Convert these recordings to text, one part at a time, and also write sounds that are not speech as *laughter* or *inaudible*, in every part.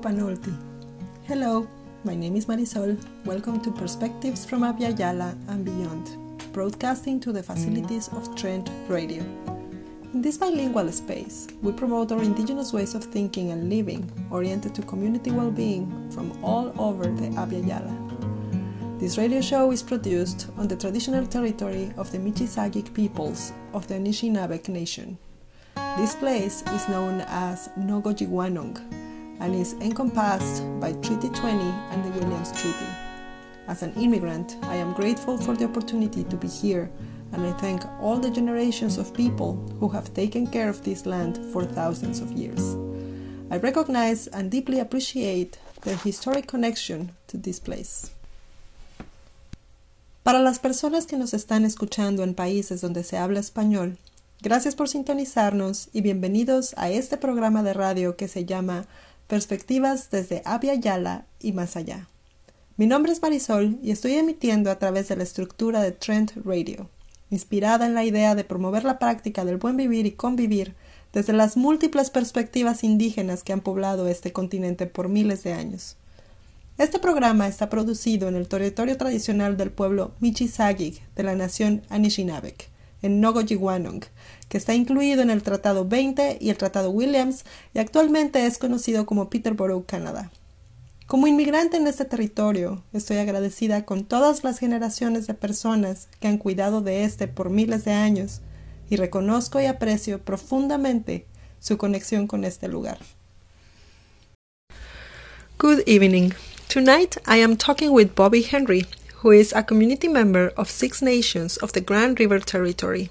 Panolti. Hello, my name is Marisol. Welcome to Perspectives from Abya Yala and Beyond, broadcasting to the facilities of Trent Radio. In this bilingual space, we promote our indigenous ways of thinking and living oriented to community well being from all over the Abya Yala. This radio show is produced on the traditional territory of the Michi Saagiig peoples of the Anishinaabeg Nation. This place is known as Nogojiwanong and is encompassed by Treaty 20 and the Williams Treaty. As an immigrant, I am grateful for the opportunity to be here and I thank all the generations of people who have taken care of this land for thousands of years. I recognize and deeply appreciate their historic connection to this place. Para las personas que nos están escuchando en países donde se habla español, gracias por sintonizarnos y bienvenidos a este programa de radio que se llama Perspectivas desde Abya Yala y más allá. Mi nombre es Marisol y estoy emitiendo a través de la estructura de Trent Radio inspirada en la idea de promover la práctica del buen vivir y convivir desde las múltiples perspectivas indígenas que han poblado este continente por miles de años. Este programa está producido en el territorio tradicional del pueblo Michisagic de la nación Anishinabek, en Nogojiwanong, que está incluido en el Tratado 20 y el Tratado Williams y actualmente es conocido como Peterborough, Canadá. Como inmigrante en este territorio, estoy agradecida con todas las generaciones de personas que han cuidado de este por miles de años y reconozco y aprecio profundamente su conexión con este lugar. Good evening. Tonight I am talking with Bobby Henry, who is a community member of Six Nations of the Grand River Territory.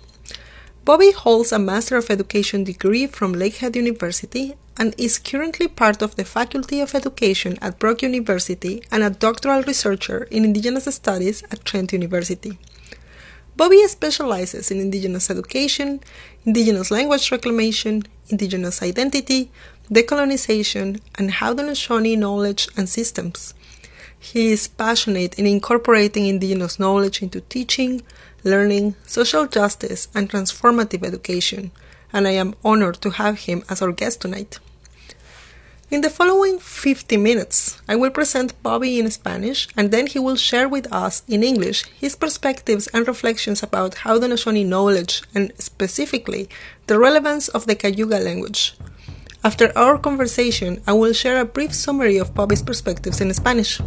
Bobby holds a Master of Education degree from Lakehead University and is currently part of the Faculty of Education at Brock University and a doctoral researcher in Indigenous Studies at Trent University. Bobby specializes in Indigenous education, Indigenous language reclamation, Indigenous identity, decolonization, and Haudenosaunee knowledge and systems. He is passionate in incorporating Indigenous knowledge into teaching, learning, social justice, and transformative education, and I am honored to have him as our guest tonight. In the following 50 minutes, I will present Bobby in Spanish and then he will share with us in English his perspectives and reflections about Haudenosaunee knowledge and specifically the relevance of the Cayuga language. After our conversation, I will share a brief summary of Bobby's perspectives in Spanish.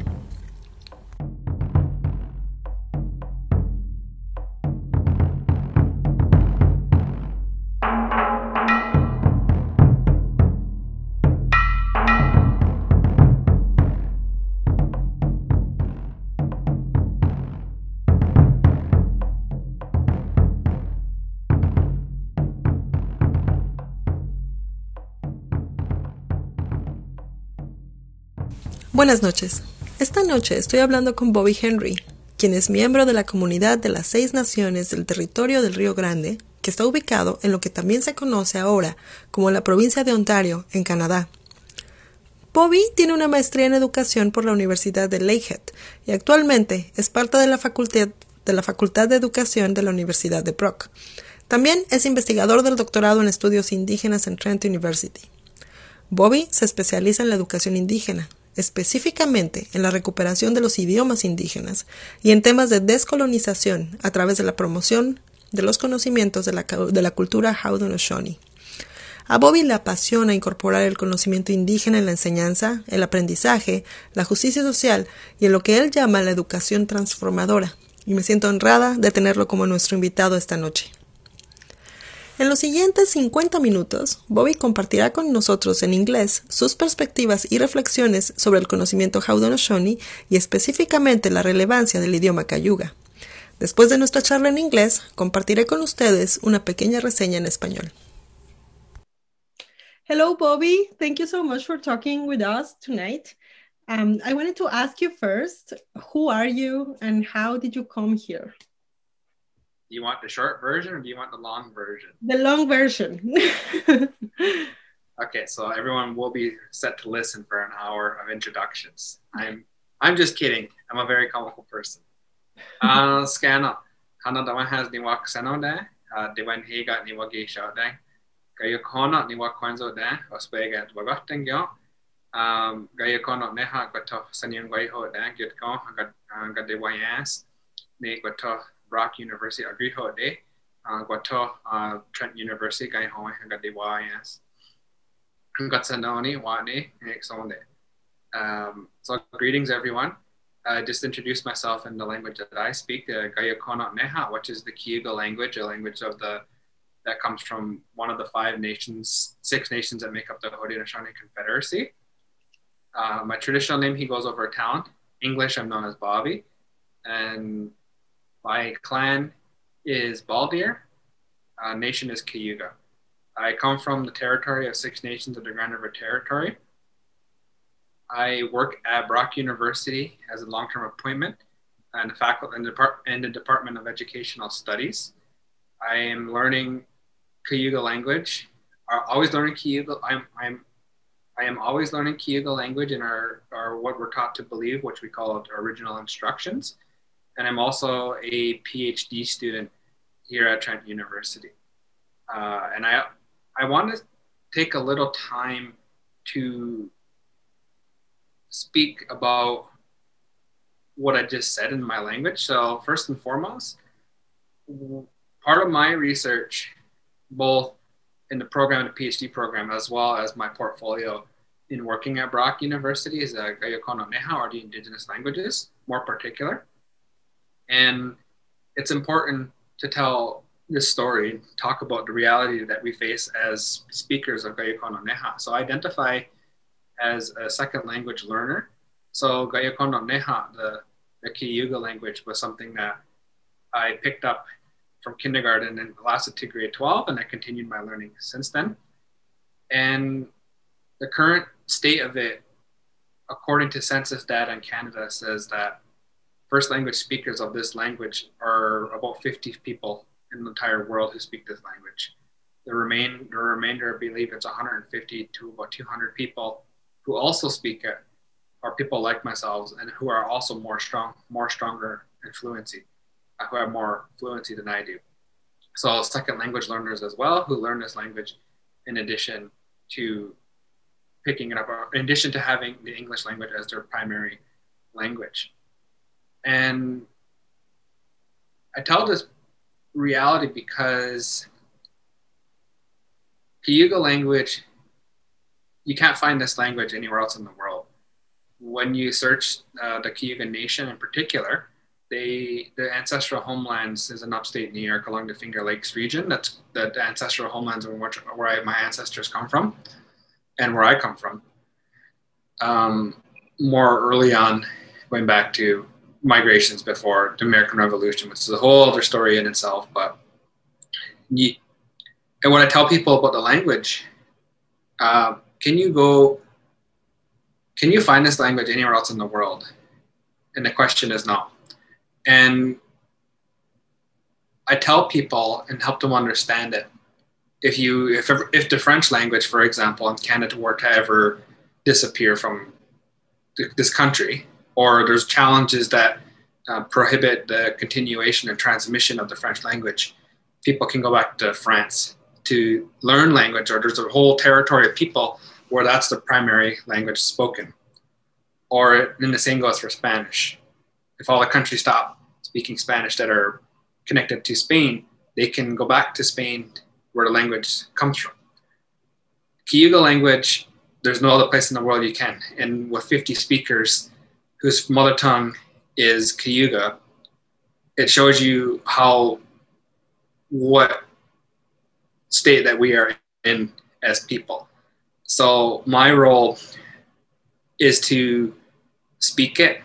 Buenas noches. Esta noche estoy hablando con Bobby Henry, quien es miembro de la comunidad de las seis naciones del territorio del Río Grande, que está ubicado en lo que también se conoce ahora como la provincia de Ontario, en Canadá. Bobby tiene una maestría en educación por la Universidad de Lakehead y actualmente es parte de la Facultad de, la Facultad de Educación de la Universidad de Brock. También es investigador del doctorado en estudios indígenas en Trent University. Bobby se especializa en la educación indígena, específicamente en la recuperación de los idiomas indígenas y en temas de descolonización a través de la promoción de los conocimientos de la, de la cultura Haudenosaunee. A Bobby le apasiona incorporar el conocimiento indígena en la enseñanza, el aprendizaje, la justicia social y en lo que él llama la educación transformadora, y me siento honrada de tenerlo como nuestro invitado esta noche. En los siguientes 50 minutos, Bobby compartirá con nosotros en inglés sus perspectivas y reflexiones sobre el conocimiento Haudenosaunee y específicamente la relevancia del idioma Cayuga. Después de nuestra charla en inglés, compartiré con ustedes una pequeña reseña en español. Hello, Bobby. Thank you so much for talking with us tonight. Um, I wanted to ask you first, who are you and how did you come here? Do you want the short version or do you want the long version? The long version. *laughs* okay, so everyone will be set to listen for an hour of introductions. I'm I'm just kidding. I'm a very comical person. Uh, *laughs* Scana, Canada has ni wak seno de, uh, de when he got ni wagi shot de. Kayo kona ni wak kwanzo de, ospega at wagatten yo. um, gaya neha gato sanyan gay ho dan gyut ko gad gad de wayas ne gato Brock University agri ho de gato Trent University gay ho gad de wayas gat sanoni wani exonde um, so greetings everyone I just introduce myself in the language that I speak, the Gayakonot Neha, which is the Cayuga language, a language of the that comes from one of the five nations, six nations that make up the Haudenosaunee Confederacy. Uh, my traditional name, he goes over town. English, I'm known as Bobby. And my clan is Baldir. Uh, nation is Cayuga. I come from the territory of Six Nations of the Grand River Territory. I work at Brock University as a long-term appointment and the faculty in the, Depart- in the Department of Educational Studies. I am learning Cayuga language. I'm always learning Cayuga. I'm, I'm, I am always learning Cayuga language in our, our what we're taught to believe, which we call original instructions. And I'm also a PhD student here at Trent University. Uh, and I, I want to take a little time to speak about what I just said in my language. So, first and foremost, part of my research, both in the program and the PhD program, as well as my portfolio in working at Brock University, is uh, Gayakono Neha, or the indigenous languages, more particular. And it's important to tell this story, talk about the reality that we face as speakers of Gayakono Neha. So, I identify as a second language learner. So Gayakono Neha, the, the Cayuga language, was something that I picked up from kindergarten and lasted to grade 12, and I continued my learning since then. And the current state of it, according to census data in Canada, says that first language speakers of this language are about 50 people in the entire world who speak this language. The, remain, the remainder, I believe it's 150 to about 200 people who also speak it are people like myself and who are also more strong, more stronger in fluency, uh, who have more fluency than I do. So second language learners as well who learn this language in addition to picking it up, in addition to having the English language as their primary language. And I tell this reality because Cayuga language you can't find this language anywhere else in the world. When you search uh, the Cayuga Nation in particular, they the ancestral homelands is in upstate New York along the Finger Lakes region. That's the, ancestral homelands which where I, my ancestors come from, and where I come from. Um, more early on, going back to migrations before the American Revolution, which is a whole other story in itself. But you, and when I tell people about the language, uh, can you go can you find this language anywhere else in the world? And the question is no. And i tell people and help them understand it. If you if if the french language for example in canada were to ever disappear from this country or there's challenges that uh, prohibit the continuation and transmission of the french language people can go back to france to learn language or there's a whole territory of people where that's the primary language spoken. Or then the same goes for Spanish. If all the countries stop speaking Spanish that are connected to Spain, they can go back to Spain where the language comes from. Cayuga language, there's no other place in the world you can. And with 50 speakers whose mother tongue is Cayuga, it shows you how, what state that we are in as people. So my role is to speak it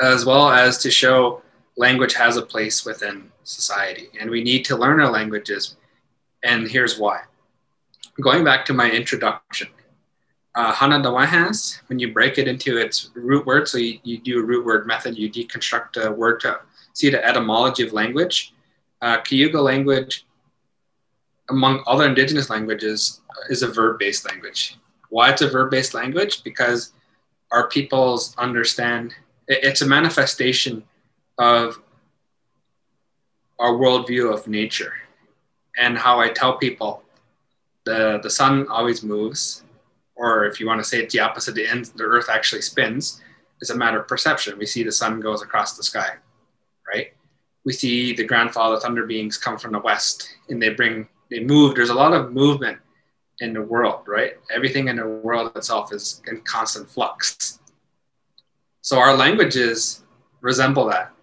as well as to show language has a place within society and we need to learn our languages and here's why going back to my introduction uh, hana dawahas when you break it into its root word so you, you do a root word method you deconstruct a word to see the etymology of language uh, Cayuga language among other indigenous languages is a verb-based language. Why it's a verb-based language? Because our peoples understand it's a manifestation of our worldview of nature and how I tell people the, the sun always moves or if you want to say it the opposite, the end, the earth actually spins, is a matter of perception. We see the sun goes across the sky, right? We see the grandfather thunder beings come from the west and they bring, they move. There's a lot of movement in the world, right? Everything in the world itself is in constant flux. So our languages resemble that.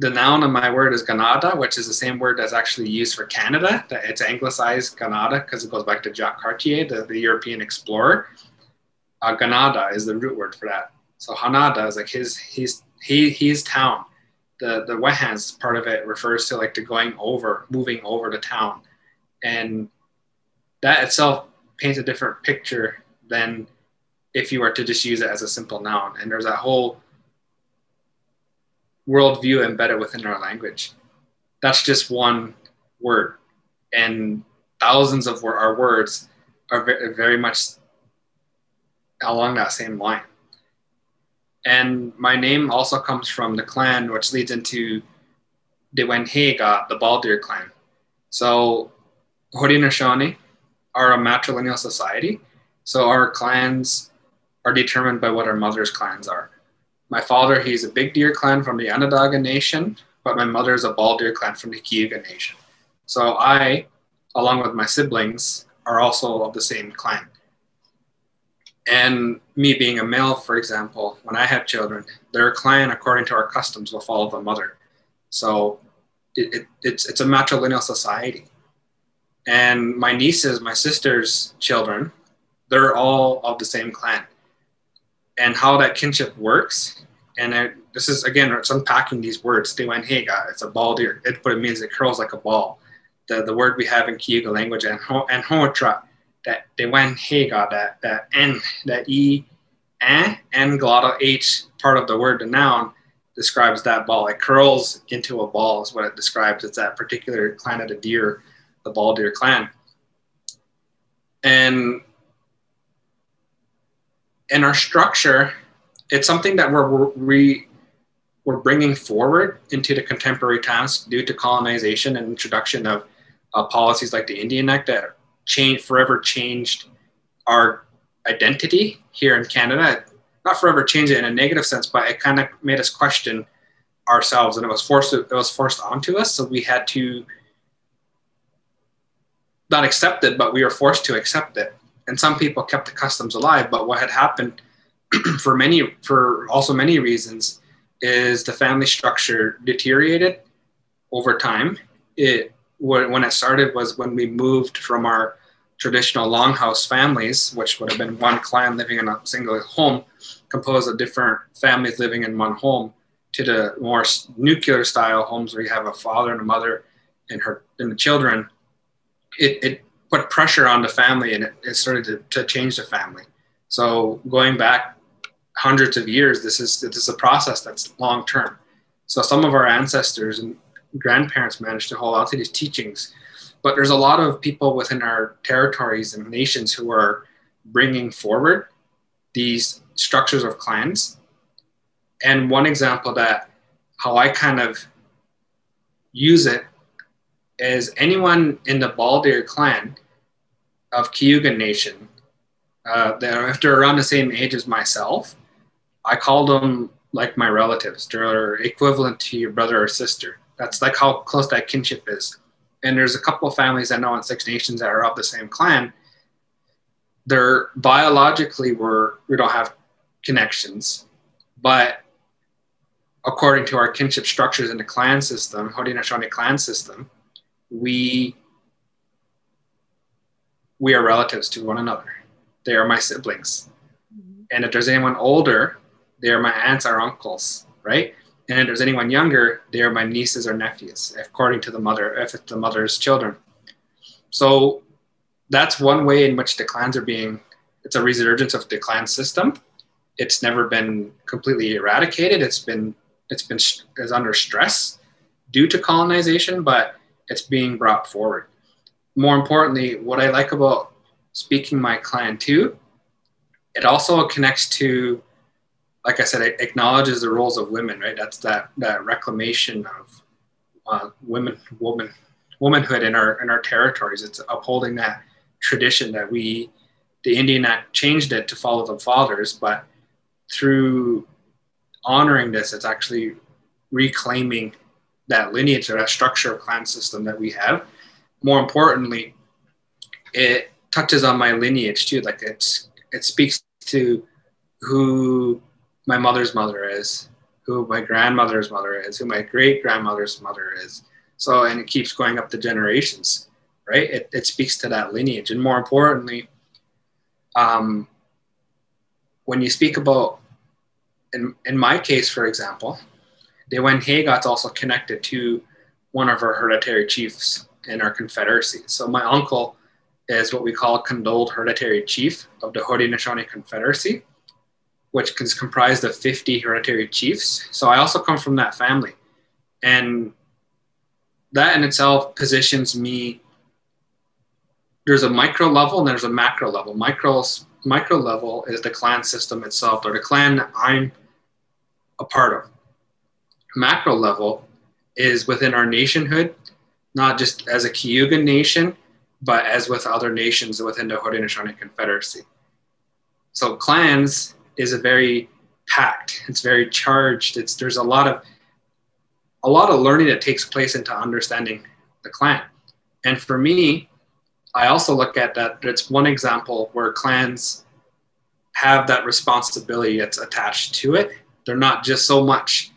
The noun of my word is Ganada, which is the same word that's actually used for Canada. It's anglicized Ganada because it goes back to Jacques Cartier, the, the European explorer. Uh, Ganada is the root word for that. So Hanada is like his his he his town. The the Wehans part of it refers to like the going over, moving over the town, and that itself paints a different picture than if you were to just use it as a simple noun. And there's that whole worldview embedded within our language. That's just one word. And thousands of our words are very much along that same line. And my name also comes from the clan, which leads into the Wenhega, the Baldir clan. So Haudenosaunee are a matrilineal society. So our clans are determined by what our mother's clans are. My father, he's a Big Deer clan from the Onondaga Nation, but my mother is a bald deer clan from the Cayuga Nation. So I, along with my siblings, are also of the same clan. And me being a male, for example, when I have children, their clan, according to our customs, will follow the mother. So it, it, it's, it's a matrilineal society. And my nieces, my sister's children, they're all of the same clan. And how that kinship works, and this is again, it's unpacking these words. God, it's a ball deer. It, but it means it curls like a ball. The, the word we have in Cayuga language and ho, and hotra, that God, that that n, that e, n glottal h part of the word, the noun, describes that ball. It curls into a ball is what it describes. It's that particular clan of the deer the ball deer clan. And in our structure, it's something that we're we we're bringing forward into the contemporary times due to colonization and introduction of uh, policies like the Indian Act that change forever changed our identity here in Canada. Not forever changed it in a negative sense, but it kind of made us question ourselves, and it was forced. It was forced onto us, so we had to not accept it, but we were forced to accept it. And some people kept the customs alive. But what had happened *clears throat* for many, for also many reasons, is the family structure deteriorated over time. It when it started was when we moved from our traditional longhouse families, which would have been one clan living in a single home, composed of different families living in one home, to the more nuclear style homes where you have a father and a mother and her and the children it, it put pressure on the family and it, it started to, to change the family. So going back hundreds of years, this is this is a process that's long term. So some of our ancestors and grandparents managed to hold on to these teachings, but there's a lot of people within our territories and nations who are bringing forward these structures of clans. And one example that how I kind of use it is anyone in the Baldir clan of Cayuga Nation uh, that they're around the same age as myself, I call them like my relatives. They're equivalent to your brother or sister. That's like how close that kinship is. And there's a couple of families I know in Six Nations that are of the same clan. They're biologically we're we don't have connections, but according to our kinship structures in the clan system, Haudenosaunee clan system, we we are relatives to one another. They are my siblings. Mm-hmm. And if there's anyone older, they are my aunts or uncles, right? And if there's anyone younger, they are my nieces or nephews, according to the mother, if it's the mother's children. So that's one way in which the clans are being, it's a resurgence of the clan system. It's never been completely eradicated. It's been, it's been, is under stress due to colonization, but it's being brought forward. More importantly, what I like about speaking my clan too, it also connects to, like I said, it acknowledges the roles of women, right? That's that that reclamation of uh, women, woman, womanhood in our in our territories. It's upholding that tradition that we the Indian Act changed it to follow the fathers, but through honoring this, it's actually reclaiming that lineage or that structure of clan system that we have. More importantly, it touches on my lineage too. Like it's it speaks to who my mother's mother is, who my grandmother's mother is, who my great grandmother's mother is. So and it keeps going up the generations, right? It, it speaks to that lineage. And more importantly, um, when you speak about in, in my case, for example, the Wenhegat's also connected to one of our hereditary chiefs in our confederacy. So my uncle is what we call a condoled hereditary chief of the Haudenosaunee Confederacy, which is comprised of 50 hereditary chiefs. So I also come from that family. And that in itself positions me there's a micro level and there's a macro level. Micro micro level is the clan system itself or the clan that I'm a part of. Macro level is within our nationhood, not just as a Cayuga nation, but as with other nations within the Haudenosaunee Confederacy. So clans is a very packed, it's very charged. It's there's a lot of a lot of learning that takes place into understanding the clan. And for me, I also look at that it's one example where clans have that responsibility that's attached to it. They're not just so much,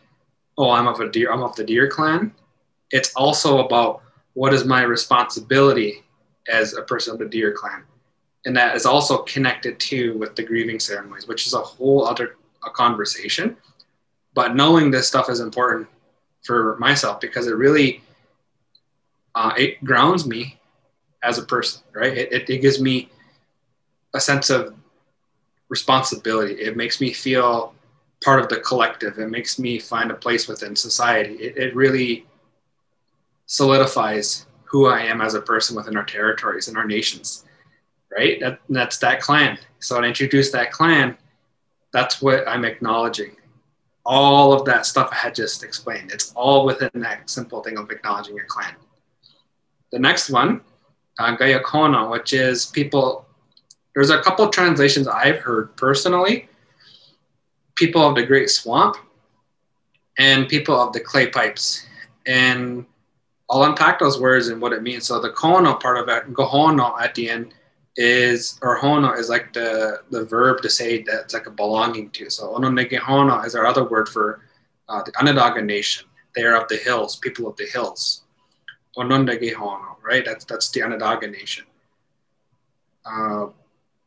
oh, I'm of a deer, I'm of the deer clan. It's also about what is my responsibility as a person of the deer clan. And that is also connected to with the grieving ceremonies, which is a whole other a conversation. But knowing this stuff is important for myself because it really uh, it grounds me as a person, right? It, it, it gives me a sense of responsibility. It makes me feel part of the collective. It makes me find a place within society. It, it really solidifies who I am as a person within our territories and our nations, right? That, that's that clan. So when I introduce that clan, that's what I'm acknowledging. All of that stuff I had just explained. It's all within that simple thing of acknowledging a clan. The next one uh, Gayakona, which is people. There's a couple translations I've heard personally. People of the Great Swamp, and people of the clay pipes, and I'll unpack those words and what it means. So the kono part of it, gohono at the end, is or hono is like the the verb to say that's like a belonging to. So ononegehono is our other word for uh, the Onondaga Nation. They are of the hills, people of the hills. Onondagehono right? That's that's the Onondaga Nation. Uh,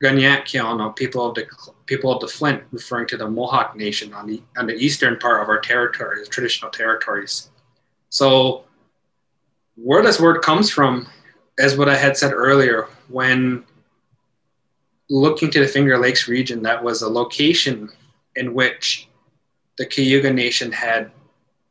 Ganyak people of the people of the Flint, referring to the Mohawk Nation on the on the eastern part of our territory, the traditional territories. So, where this word comes from, as what I had said earlier, when looking to the Finger Lakes region, that was a location in which the Cayuga Nation had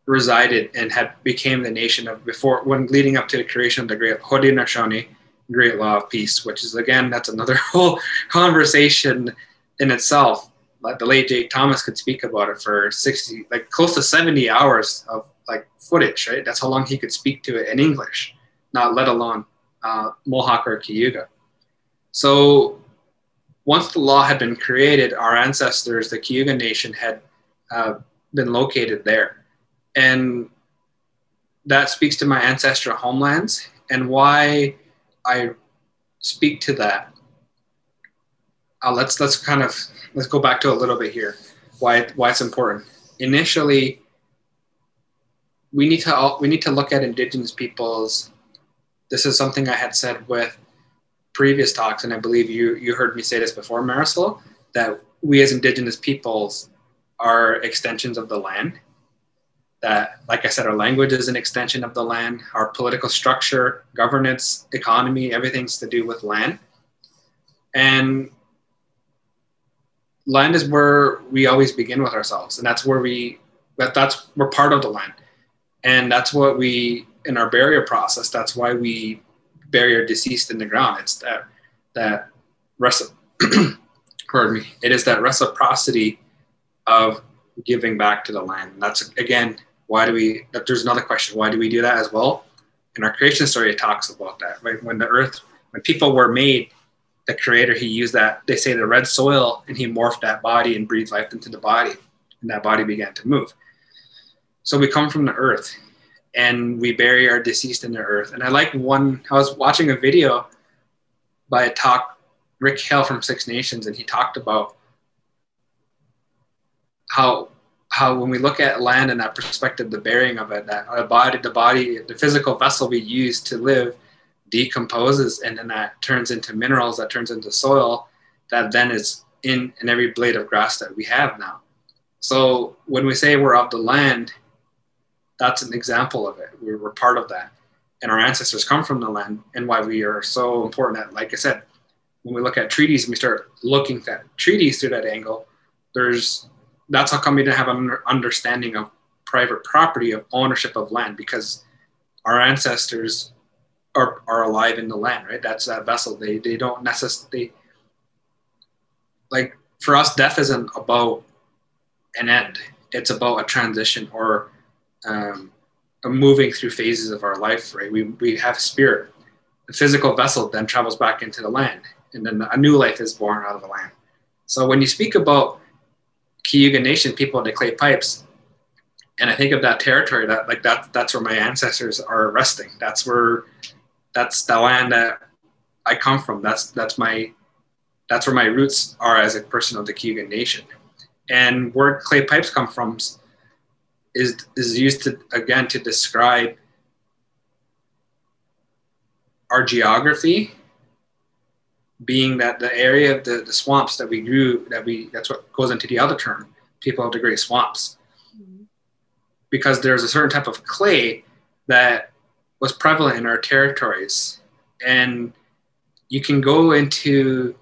resided and had became the nation of before when leading up to the creation of the great Haudenosaunee Great Law of Peace, which is again that's another *laughs* whole conversation in itself. Like the late Jake Thomas could speak about it for sixty, like close to seventy hours of like footage. Right, that's how long he could speak to it in English, not let alone uh, Mohawk or Cayuga. So once the law had been created, our ancestors, the Cayuga Nation, had uh, been located there and that speaks to my ancestral homelands and why I speak to that. Uh, let's let's kind of let's go back to a little bit here. Why why it's important. Initially, we need to we need to look at Indigenous peoples. This is something I had said with previous talks, and I believe you you heard me say this before, Marisol, that we as Indigenous peoples are extensions of the land that, like I said, our language is an extension of the land, our political structure, governance, economy, everything's to do with land. And land is where we always begin with ourselves. And that's where we, that, that's, we're part of the land. And that's what we, in our burial process, that's why we bury our deceased in the ground. It's that, that, *clears throat* pardon me, it is that reciprocity of giving back to the land. That's again why do we? There's another question. Why do we do that as well? In our creation story, it talks about that. Right when the earth, when people were made, the creator, he used that, they say the red soil, and he morphed that body and breathed life into the body. And that body began to move. So we come from the earth and we bury our deceased in the earth. And I like one, I was watching a video by a talk, Rick Hale from Six Nations, and he talked about how how when we look at land in that perspective, the bearing of it, that body, the body, the physical vessel we use to live decomposes and then that turns into minerals, that turns into soil, that then is in, in every blade of grass that we have now. So when we say we're of the land, that's an example of it. We were part of that. And our ancestors come from the land and why we are so important that, like I said, when we look at treaties and we start looking at treaties through that angle, there's that's how come we didn't have an understanding of private property of ownership of land because our ancestors are, are alive in the land right? That's that vessel. They they don't necessarily like for us death isn't about an end. It's about a transition or um, a moving through phases of our life right? We, we have spirit. The physical vessel then travels back into the land and then a new life is born out of the land. So when you speak about Cayuga Nation people in the clay pipes. And I think of that territory that like that that's where my ancestors are resting. That's where that's the land that I come from. That's that's my that's where my roots are as a person of the Cayuga Nation. And where clay pipes come from is is used to again to describe our geography being that the area of the, the swamps that we grew, that we, that's what goes into the other term, people of the great swamps. Mm-hmm. Because there's a certain type of clay that was prevalent in our territories. And you can go into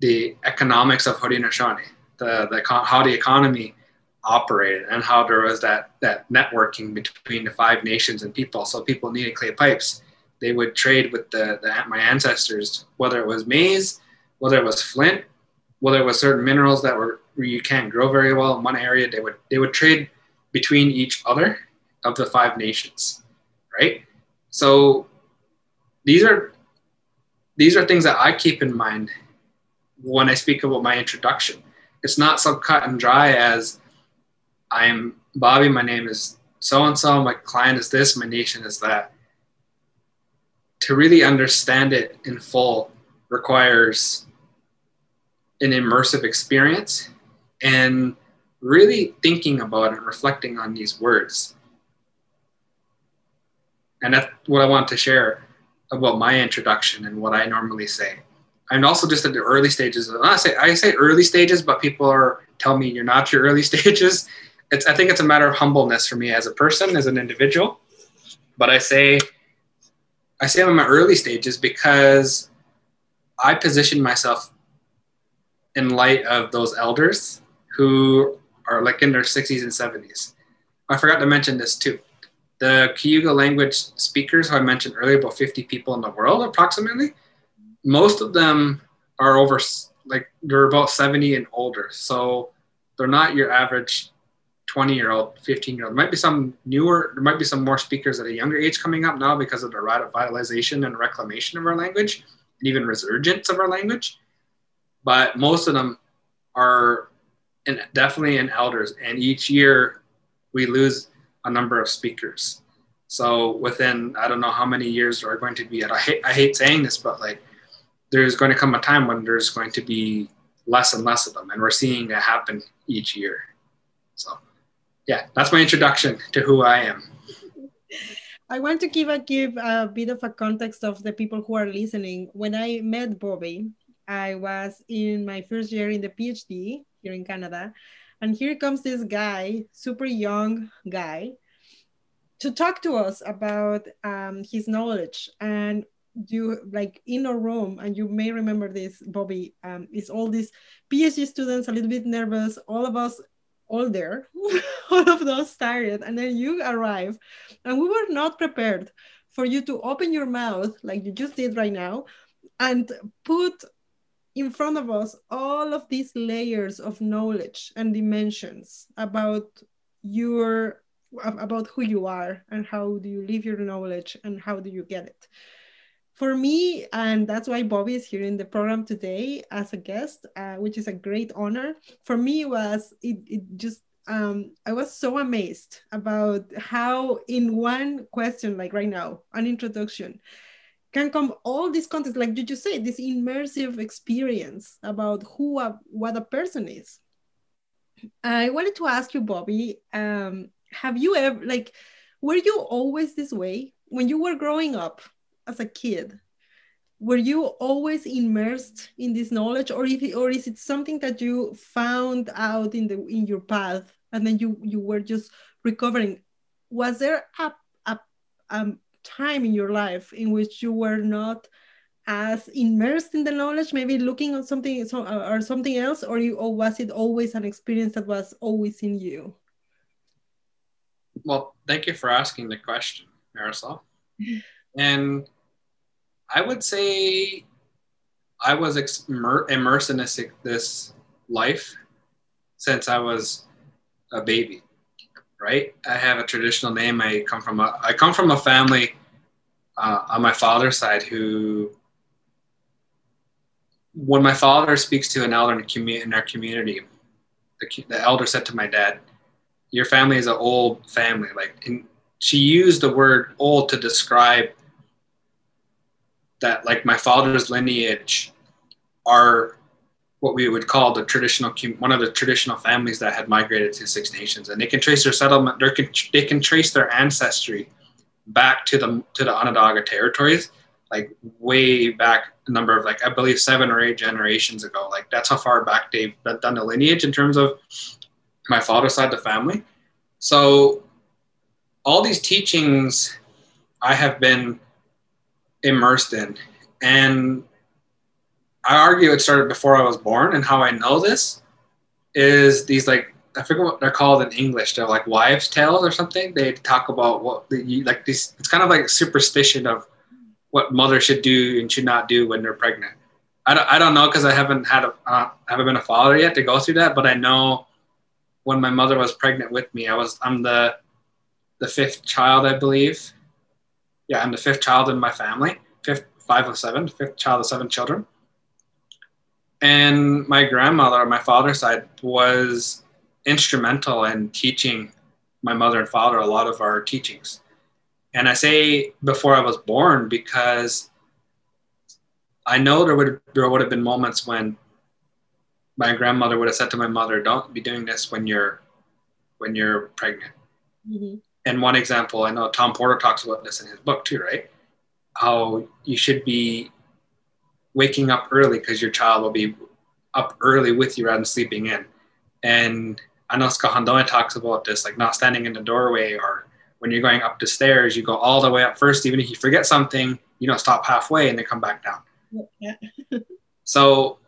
the economics of Haudenosaunee, the, the, how the economy operated and how there was that, that networking between the five nations and people. So people needed clay pipes they would trade with the, the my ancestors, whether it was maize, whether it was flint, whether it was certain minerals that were you can't grow very well in one area. They would they would trade between each other of the five nations, right? So these are these are things that I keep in mind when I speak about my introduction. It's not so cut and dry as I'm Bobby, my name is so and so, my client is this, my nation is that to really understand it in full requires an immersive experience and really thinking about and reflecting on these words. And that's what I want to share about my introduction and what I normally say. I'm also just at the early stages. I say I say early stages, but people are tell me you're not your early *laughs* stages. It's I think it's a matter of humbleness for me as a person, as an individual. But I say I say I'm in my early stages because I position myself in light of those elders who are like in their 60s and 70s. I forgot to mention this too. The Cayuga language speakers, who I mentioned earlier, about 50 people in the world approximately, most of them are over, like, they're about 70 and older. So they're not your average 20 year old, 15 year old. There might be some newer, there might be some more speakers at a younger age coming up now because of the revitalization and reclamation of our language and even resurgence of our language. But most of them are in, definitely in elders. And each year we lose a number of speakers. So within, I don't know how many years there are going to be at, I hate, I hate saying this, but like there's going to come a time when there's going to be less and less of them. And we're seeing that happen each year. So yeah, that's my introduction to who I am. I want to give a give a bit of a context of the people who are listening. When I met Bobby, I was in my first year in the PhD here in Canada, and here comes this guy, super young guy, to talk to us about um, his knowledge. And you like in a room, and you may remember this, Bobby, um, is all these PhD students a little bit nervous, all of us all there, *laughs* all of those tired, and then you arrive, and we were not prepared for you to open your mouth like you just did right now, and put in front of us all of these layers of knowledge and dimensions about your about who you are and how do you live your knowledge and how do you get it for me, and that's why Bobby is here in the program today as a guest, uh, which is a great honor. For me, was it, it just um, I was so amazed about how in one question, like right now, an introduction, can come all this context, like you just say, this immersive experience about who a, what a person is. I wanted to ask you, Bobby, um, have you ever like were you always this way when you were growing up? As a kid were you always immersed in this knowledge or if or is it something that you found out in the in your path and then you you were just recovering? Was there a, a, a time in your life in which you were not as immersed in the knowledge maybe looking at something or something else or you or was it always an experience that was always in you? Well thank you for asking the question marisol. *laughs* And I would say I was immersed in this, this life since I was a baby, right? I have a traditional name. I come from a, I come from a family uh, on my father's side who, when my father speaks to an elder in, commu- in our community, the, the elder said to my dad, your family is an old family. Like, she used the word old to describe that like my father's lineage are what we would call the traditional one of the traditional families that had migrated to Six Nations, and they can trace their settlement. They can they can trace their ancestry back to the to the Onondaga territories, like way back a number of like I believe seven or eight generations ago. Like that's how far back they've done the lineage in terms of my father's side of the family. So all these teachings I have been immersed in. And I argue it started before I was born. And how I know this is these like I forget what they're called in English. They're like wives' tales or something. They talk about what the, like these. It's kind of like superstition of what mother should do and should not do when they're pregnant. I don't, I don't know because I haven't had a uh, haven't been a father yet to go through that. But I know when my mother was pregnant with me, I was I'm the the fifth child, I believe, yeah, I'm the fifth child in my family, fifth, five of seven, fifth child of seven children. And my grandmother my father's side was instrumental in teaching my mother and father a lot of our teachings. And I say before I was born because I know there would there would have been moments when my grandmother would have said to my mother, "Don't be doing this when you're when you're pregnant." Mm-hmm and one example, I know Tom Porter talks about this in his book too, right? How you should be waking up early because your child will be up early with you rather than sleeping in. And Anoska Hondoa talks about this, like not standing in the doorway or when you're going up the stairs, you go all the way up first. Even if you forget something, you don't stop halfway and then come back down. Yeah. *laughs* so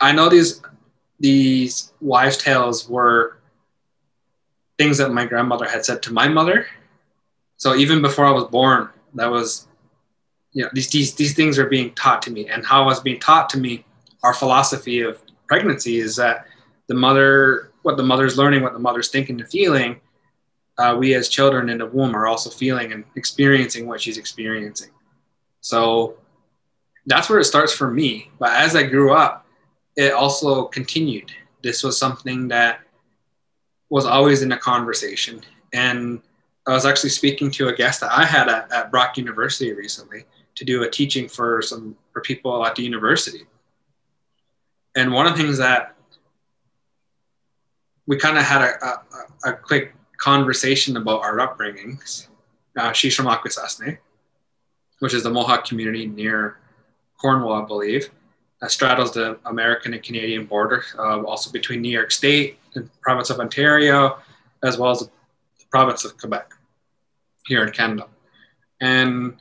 I know these these wives' tales were things that my grandmother had said to my mother. So even before I was born, that was, you know, these, these, these things are being taught to me. And how it was being taught to me, our philosophy of pregnancy is that the mother, what the mother's learning, what the mother's thinking and feeling, uh, we as children in the womb are also feeling and experiencing what she's experiencing. So that's where it starts for me. But as I grew up, it also continued. This was something that was always in a conversation. And I was actually speaking to a guest that I had at, at Brock University recently to do a teaching for some for people at the university. And one of the things that we kind of had a, a, a, quick conversation about our upbringings. Uh, she's from Akwesasne, which is the Mohawk community near Cornwall, I believe that straddles the American and Canadian border, uh, also between New York State and province of Ontario, as well as the province of Quebec here in Canada. And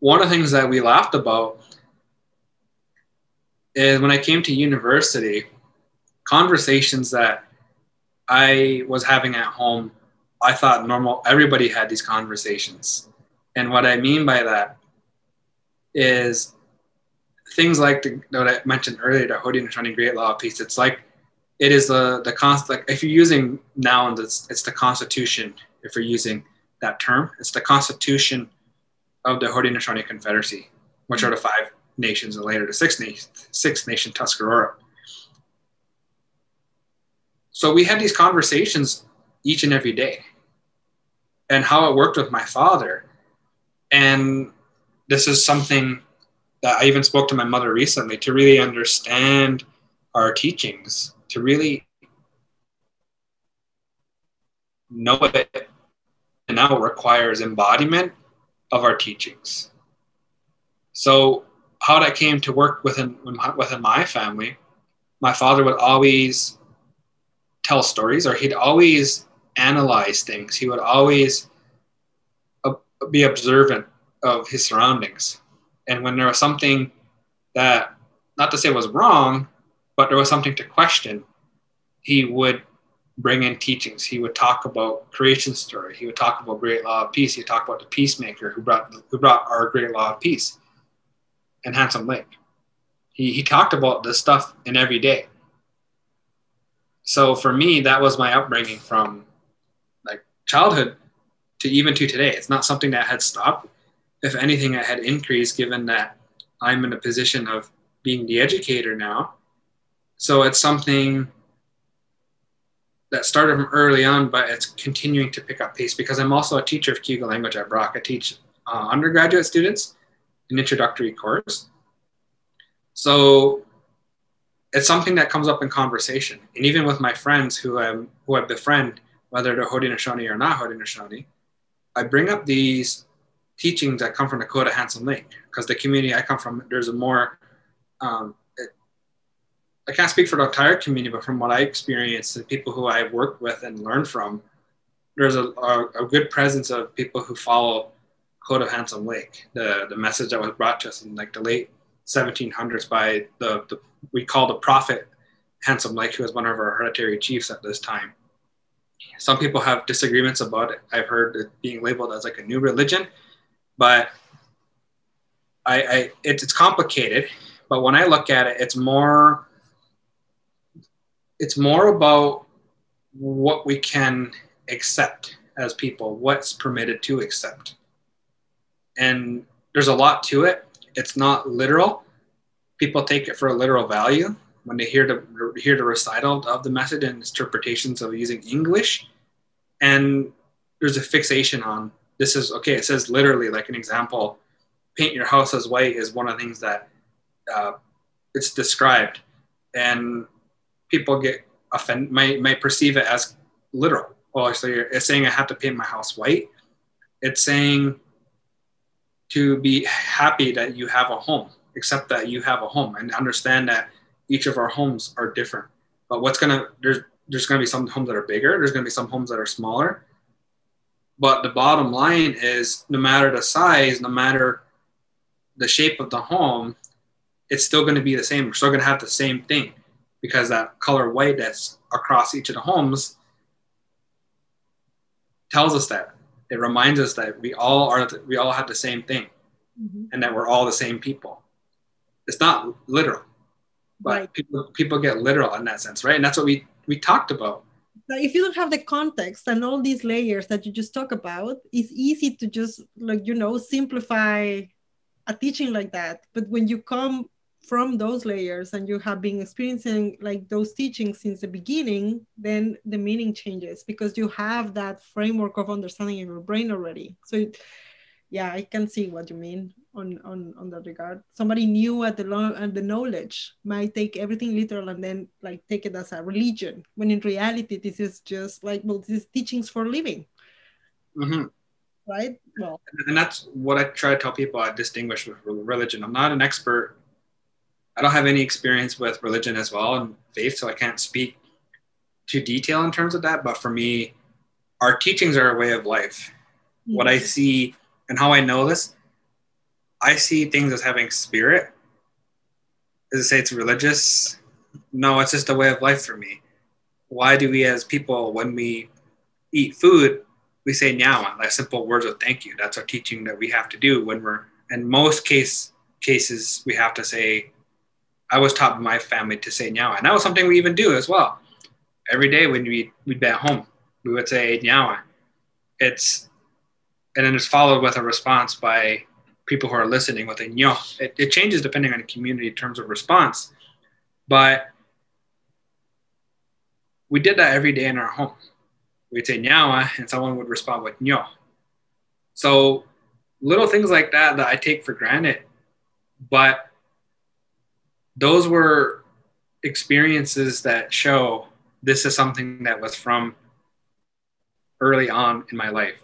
one of the things that we laughed about is when I came to university, conversations that I was having at home, I thought normal, everybody had these conversations. And what I mean by that is things like the, what I mentioned earlier, the Haudenosaunee Great Law peace, it's like it is the the const like if you're using nouns, it's it's the Constitution. If you're using that term, it's the Constitution of the Haudenosaunee Confederacy, which are the mm-hmm. five nations and later the six, nation, six nation Tuscarora. So we had these conversations each and every day and how it worked with my father. And this is something that I even spoke to my mother recently to really understand our teachings, to really know it now requires embodiment of our teachings. So, how that came to work within within my family, my father would always tell stories, or he'd always analyze things. He would always be observant of his surroundings, and when there was something that, not to say was wrong, but there was something to question, he would bring in teachings. He would talk about creation story. He would talk about great law of peace. He would talk about the peacemaker who brought who brought our great law of peace and Handsome Lake. He, he talked about this stuff in every day. So for me, that was my upbringing from like childhood to even to today. It's not something that had stopped. If anything, it had increased given that I'm in a position of being the educator now. So it's something that started from early on, but it's continuing to pick up pace because I'm also a teacher of Cayuga language at Brock. I teach uh, undergraduate students an introductory course. So it's something that comes up in conversation. And even with my friends who I'm, who I befriend, whether they're Haudenosaunee or not Haudenosaunee, I bring up these teachings that come from the Code of Handsome Lake because the community I come from, there's a more um, I can't speak for the entire community, but from what I experienced and people who I've worked with and learned from, there's a, a, a good presence of people who follow Code of Handsome Lake, the, the message that was brought to us in like the late 1700s by the, the we call the prophet Handsome Lake, who was one of our hereditary chiefs at this time. Some people have disagreements about it. I've heard it being labeled as like a new religion, but I, I it's, it's complicated. But when I look at it, it's more it's more about what we can accept as people, what's permitted to accept. And there's a lot to it. It's not literal. People take it for a literal value when they hear the hear the recital of the message and interpretations of using English. And there's a fixation on this is okay. It says literally, like an example, paint your house as white is one of the things that uh, it's described, and people get offend might might perceive it as literal. Well, so it's saying I have to paint my house white. It's saying to be happy that you have a home, except that you have a home, and understand that each of our homes are different. But what's gonna there's there's gonna be some homes that are bigger. There's gonna be some homes that are smaller. But the bottom line is, no matter the size, no matter the shape of the home, it's still to be the same. We're still to have the same thing because that color white that's across each of the homes tells us that. It reminds us that we all are we all have the same thing mm-hmm. and that we're all the same people. It's not literal but right. people people get literal in that sense right? And that's what we we talked about. If you don't have the context and all these layers that you just talk about it's easy to just like you know simplify a teaching like that. But when you come from those layers and you have been experiencing like those teachings since the beginning then the meaning changes because you have that framework of understanding in your brain already. So it, yeah i can see what you mean on on on that regard. Somebody new at the lo- at the knowledge might take everything literal and then like take it as a religion when in reality this is just like well this is teachings for living. Mm-hmm. right? Well. And that's what i try to tell people i distinguish with religion. I'm not an expert I don't have any experience with religion as well and faith, so I can't speak to detail in terms of that. But for me, our teachings are a way of life. Mm-hmm. What I see and how I know this, I see things as having spirit. Does it say it's religious? No, it's just a way of life for me. Why do we, as people, when we eat food, we say nyawa, like simple words of thank you. That's our teaching that we have to do when we're, in most case cases, we have to say I was taught by my family to say nyawa. And that was something we even do as well. Every day when we, we'd be at home, we would say nyawa. It's, and then it's followed with a response by people who are listening with a nyo. It, it changes depending on the community in terms of response, but we did that every day in our home. We'd say nyawa, and someone would respond with nyo. So little things like that that I take for granted, but those were experiences that show this is something that was from early on in my life.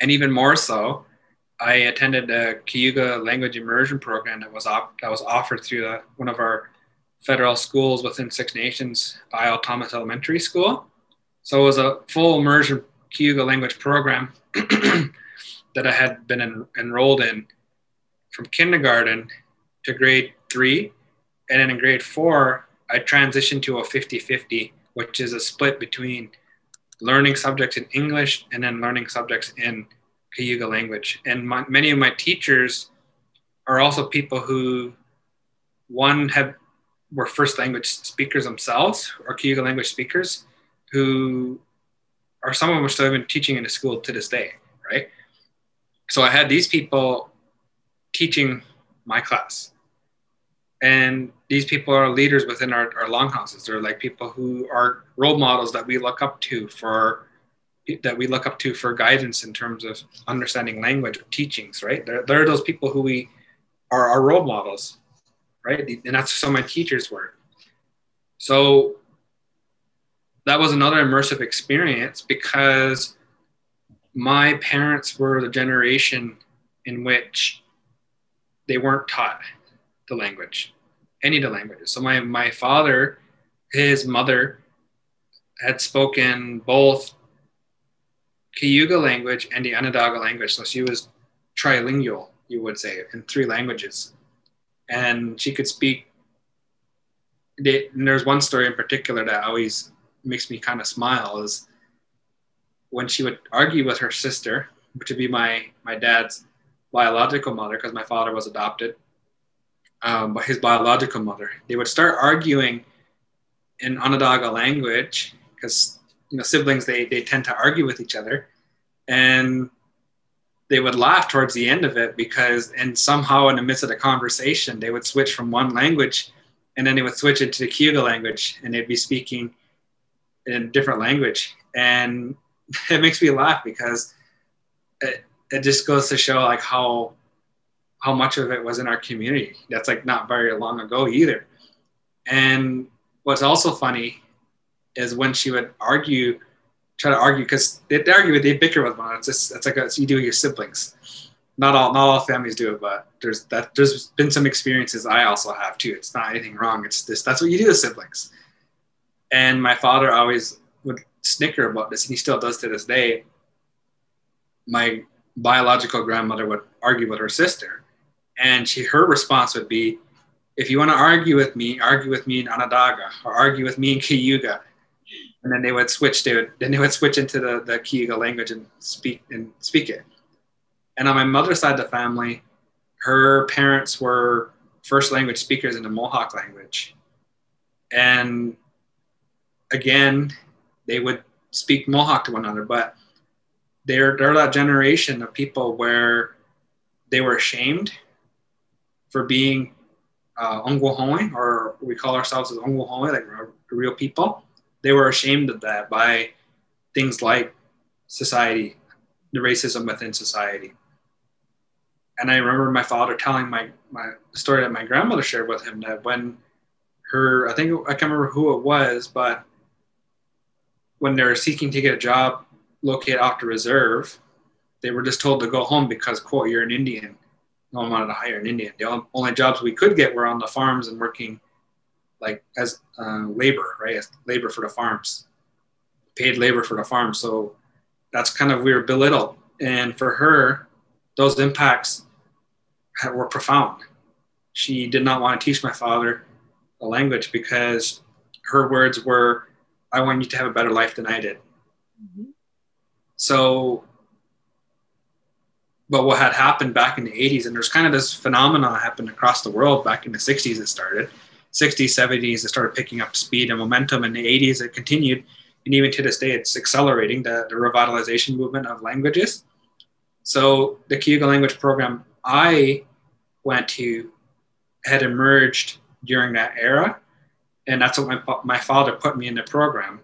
And even more so, I attended the Cayuga language immersion program that was op- that was offered through the, one of our federal schools within Six Nations, I.L. Thomas Elementary School. So it was a full immersion Cayuga language program *clears throat* that I had been en- enrolled in from kindergarten to grade three. And then in grade four, I transitioned to a 50 50, which is a split between learning subjects in English and then learning subjects in Cayuga language. And my, many of my teachers are also people who, one, have were first language speakers themselves or Cayuga language speakers, who are some of them are still even teaching in the school to this day, right? So I had these people teaching my class. And these people are leaders within our, our longhouses. They're like people who are role models that we look up to for that we look up to for guidance in terms of understanding language or teachings, right? They're, they're those people who we are our role models, right? And that's of my teachers were. So that was another immersive experience because my parents were the generation in which they weren't taught the language, any of the languages. So my, my father, his mother had spoken both Cayuga language and the Onondaga language. So she was trilingual, you would say, in three languages. And she could speak. They, there's one story in particular that always makes me kind of smile is when she would argue with her sister, would be my, my dad's biological mother, because my father was adopted, um, his biological mother. They would start arguing in Onondaga language because you know siblings they they tend to argue with each other and they would laugh towards the end of it because and somehow in the midst of the conversation they would switch from one language and then they would switch into the Cayuga language and they'd be speaking in a different language and *laughs* it makes me laugh because it, it just goes to show like how how much of it was in our community that's like not very long ago either and what's also funny is when she would argue, try to argue because they argue with they bicker with one another. It's just it's like a, you do with your siblings. Not all not all families do it, but there's that there's been some experiences I also have too. It's not anything wrong. It's this that's what you do with siblings. And my father always would snicker about this, and he still does to this day. My biological grandmother would argue with her sister, and she her response would be, "If you want to argue with me, argue with me in Onondaga, or argue with me in Cayuga." and then they would switch. They would then they would switch into the the Cayuga language and speak and speak it. And on my mother's side of the family, her parents were first language speakers in the Mohawk language, and again, they would speak Mohawk to one another. But they're they're that generation of people where they were ashamed for being uh, or we call ourselves as Ongwohoe, like real people they were ashamed of that by things like society, the racism within society. And I remember my father telling my, my story that my grandmother shared with him that when her, I think, I can't remember who it was, but when they were seeking to get a job located off the reserve, they were just told to go home because, quote, you're an Indian. No one wanted to hire an Indian. The only jobs we could get were on the farms and working like as uh, labor, right? As labor for the farms, paid labor for the farm. So that's kind of we were belittled. And for her, those impacts were profound. She did not want to teach my father the language because her words were, I want you to have a better life than I did. Mm-hmm. So, but what had happened back in the 80s, and there's kind of this phenomenon happened across the world back in the 60s, it started, 60s, 70s, it started picking up speed and momentum. In the 80s, it continued. And even to this day, it's accelerating the, the revitalization movement of languages. So the Cayuga language program I went to had emerged during that era. And that's what my, my father put me in the program,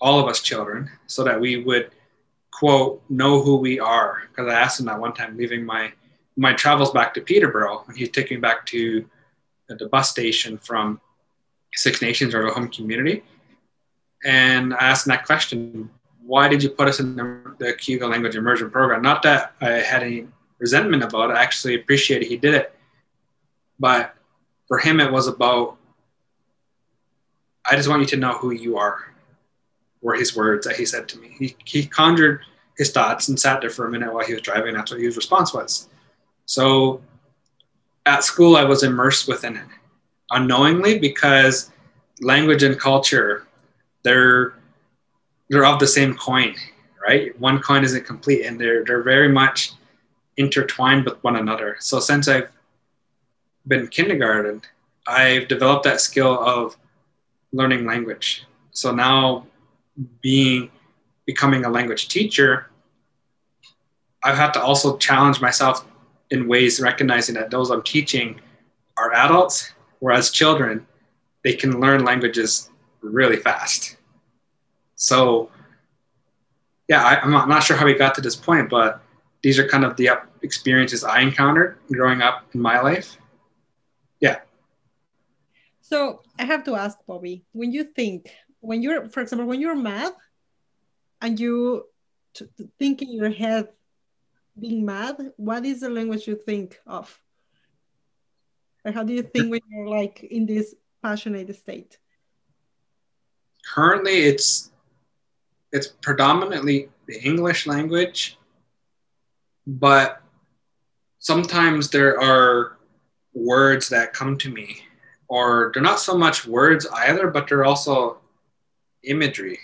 all of us children, so that we would, quote, know who we are. Because I asked him that one time, leaving my, my travels back to Peterborough, when he took me back to the bus station from Six Nations or the home community. And I asked him that question why did you put us in the, the language immersion program? Not that I had any resentment about it, I actually appreciated he did it. But for him, it was about, I just want you to know who you are, were his words that he said to me. He, he conjured his thoughts and sat there for a minute while he was driving. That's what his response was. So at school, I was immersed within it unknowingly because language and culture, they're, they're of the same coin, right? One coin isn't complete and they're, they're very much intertwined with one another. So since I've been kindergarten, I've developed that skill of learning language. So now being becoming a language teacher, I've had to also challenge myself in ways recognizing that those I'm teaching are adults, whereas children, they can learn languages really fast. So, yeah, I, am not, I'm not sure how we got to this point, but these are kind of the experiences I encountered growing up in my life. Yeah. So I have to ask Bobby, when you think, when you're, for example, when you're mad and you think in your head being mad, what is the language you think of? Or how do you think when you're like in this passionate state? Currently, it's it's predominantly the English language, but sometimes there are words that come to me, or they're not so much words either, but they're also imagery,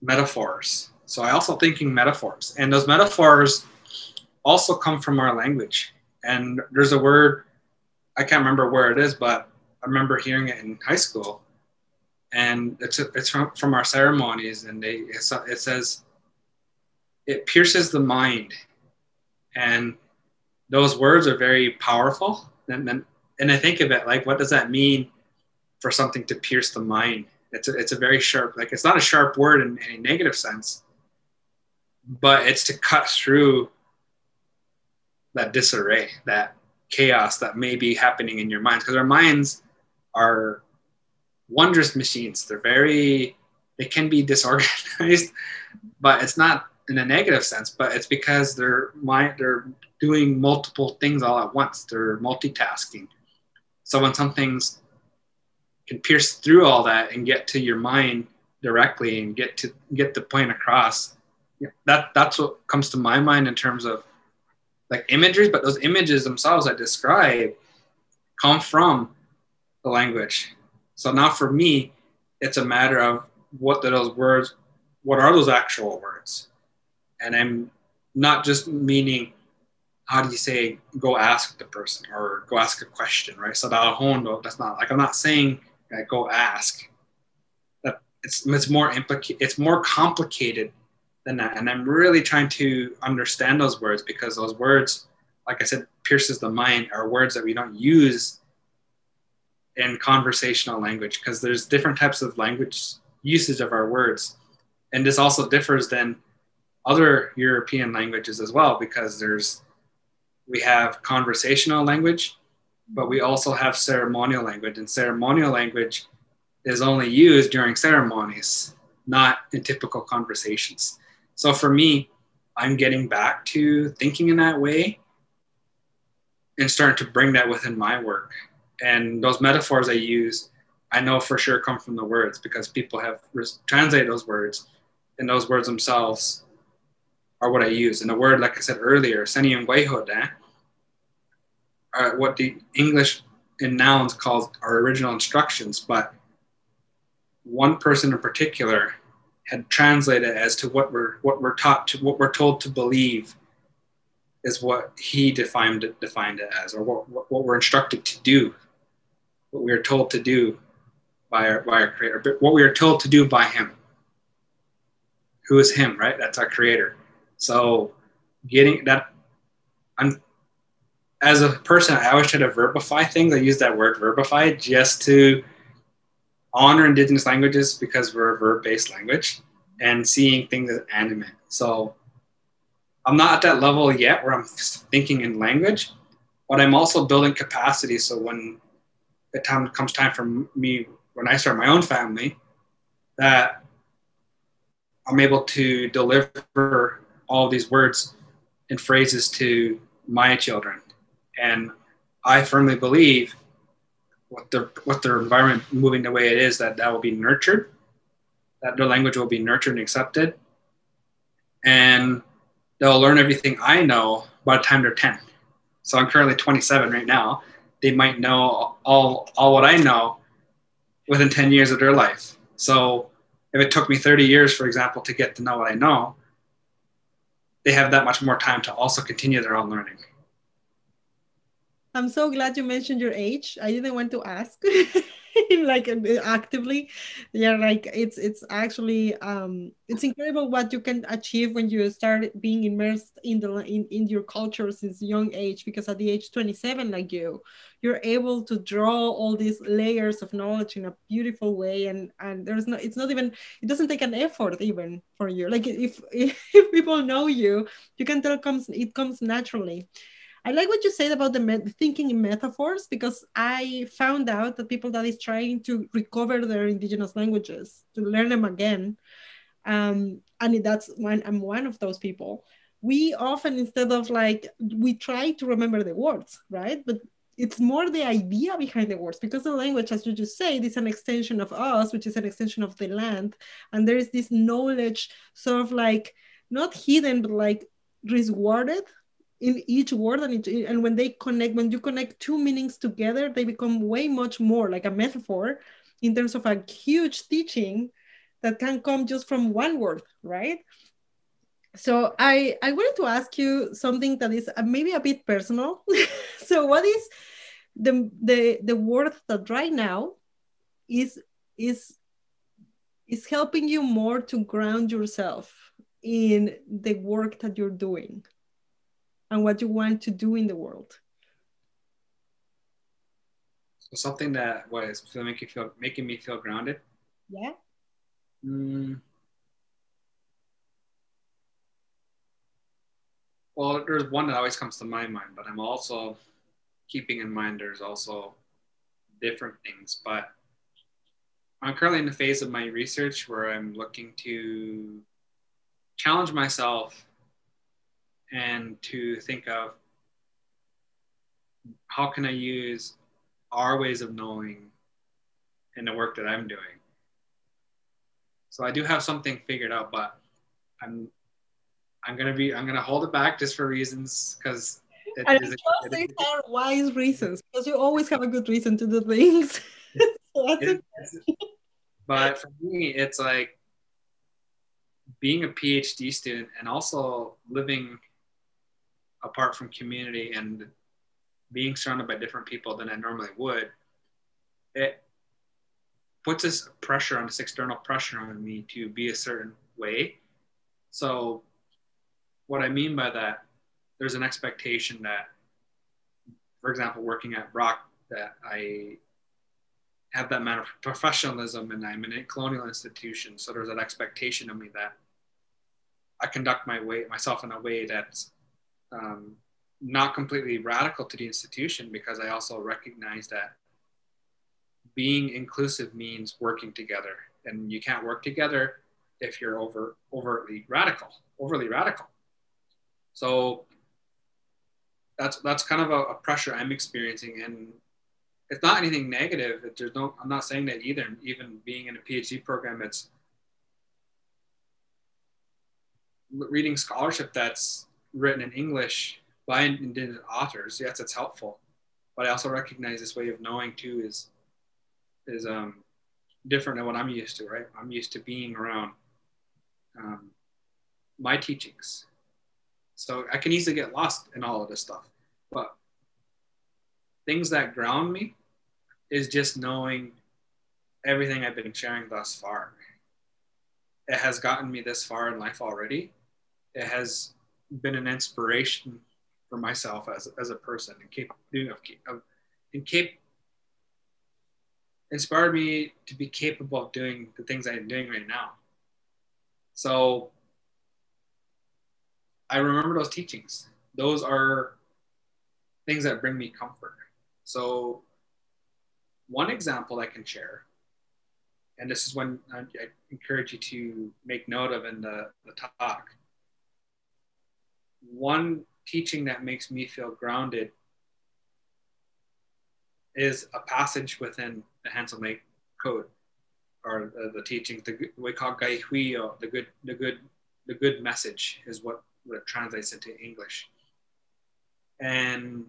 metaphors. So I also thinking metaphors, and those metaphors also come from our language. And there's a word I can't remember where it is, but I remember hearing it in high school, and it's it's from, from our ceremonies, and they it says it pierces the mind, and those words are very powerful. And then and I think of it like, what does that mean for something to pierce the mind? It's a, it's a very sharp, like it's not a sharp word in any negative sense, but it's to cut through that disarray, that chaos that may be happening in your minds, because our minds are wondrous machines. They're very, they can be disorganized, *laughs* but it's not in a negative sense, but it's because they're mind, they're doing multiple things all at once. They're multitasking. So when something's can pierce through all that and get to your mind directly and get to get the point across, that that's what comes to my mind in terms of like imageries. But those images themselves I describe come from the language. So now for me, it's a matter of what do those words, what are those actual words? And I'm not just meaning how do you say go ask the person or go ask a question, right? So that's not like I'm not saying like, go ask. It's it's more implica- it's more complicated than that. And I'm really trying to understand those words because those words, like I said, pierces the mind are words that we don't use in conversational language because there's different types of language usage of our words. And this also differs than other European languages as well because there's we have conversational language, but we also have ceremonial language. And ceremonial language is only used during ceremonies, not in typical conversations. So for me, I'm getting back to thinking in that way and starting to bring that within my work. And those metaphors I use, I know for sure come from the words because people have translated those words, and those words themselves are what I use. And the word, like I said earlier, Senium eh, are what the English in nouns calls our original instructions, but one person in particular had translated as to what we're what we're taught to what we're told to believe is what he defined it defined it as, or what, what, what we're instructed to do, what we are told to do by our by our creator, but what we are told to do by him. Who is him, right? That's our creator. So getting that I'm as a person, I always try to verbify things. I use that word verbify just to honor indigenous languages because we're a verb-based language and seeing things as animate. So I'm not at that level yet where I'm thinking in language, but I'm also building capacity. So when the time comes time for me, when I start my own family, that I'm able to deliver all these words and phrases to my children. And I firmly believe what their with their environment moving the way it is, that that will be nurtured, that their language will be nurtured and accepted, and they'll learn everything I know by the time they're 10. So I'm currently 27 right now. They might know all all what I know within 10 years of their life. So if it took me 30 years, for example, to get to know what I know, they have that much more time to also continue their own learning. I'm so glad you mentioned your age. I didn't want to ask. *laughs* like uh, actively yeah like it's it's actually um it's incredible what you can achieve when you start being immersed in the in, in your culture since young age because at the age 27 like you you're able to draw all these layers of knowledge in a beautiful way and and there's no it's not even it doesn't take an effort even for you like if *laughs* if people know you you can tell it comes it comes naturally I like what you said about the thinking in metaphors because I found out that people that is trying to recover their indigenous languages to learn them again, um, and that's one I'm one of those people. We often instead of like we try to remember the words, right? But it's more the idea behind the words because the language, as you just said, is an extension of us, which is an extension of the land, and there is this knowledge sort of like not hidden but like rewarded in each word and, and when they connect when you connect two meanings together they become way much more like a metaphor in terms of a huge teaching that can come just from one word right? So i i wanted to ask you something that is uh, maybe a bit personal. *laughs* So what is the the the word that right now is is is helping you more to ground yourself in the work that you're doing and what you want to do in the world. So something that was making you feel making me feel grounded. Yeah. Mm. Well, there's one that always comes to my mind, but I'm also keeping in mind there's also different things. But I'm currently in the phase of my research where I'm looking to challenge myself and to think of how can I use our ways of knowing in the work that I'm doing. So I do have something figured out, but I'm I'm gonna be I'm gonna hold it back just for reasons because it, and is, these are wise reasons because you always have a good reason to do things. *laughs* so it, but for me, it's like being a PhD student and also living apart from community and being surrounded by different people than I normally would, it puts this pressure on this external pressure on me to be a certain way. So, what I mean by that, there's an expectation that, for example, working at Brock, that I have that amount of professionalism and I'm in a colonial institution. So there's an expectation of me that I conduct my way myself in a way that's um, not completely radical to the institution because I also recognize that being inclusive means working together, and you can't work together if you're over overtly radical, overly radical. So that's that's kind of a, a pressure I'm experiencing, and it's not anything negative. There's no, I'm not saying that either. Even being in a PhD program, it's reading scholarship that's written in English by indigenous authors, yes, it's helpful. But I also recognize this way of knowing too is is um, different than what I'm used to, right? I'm used to being around um, my teachings. So I can easily get lost in all of this stuff. But things that ground me is just knowing everything I've been sharing thus far. It has gotten me this far in life already. It has been an inspiration for myself as, as a person and cap- of, of and cap- inspired me to be capable of doing the things I'm doing right now. So I remember those teachings. Those are things that bring me comfort. So one example I can share, and this is one I encourage you to make note of in the, the talk. One teaching that makes me feel grounded is a passage within the Handsome Lake Code, or the, the teaching. The we call Gaiwiio, the good, the good, the good message is what, what it translates into English, and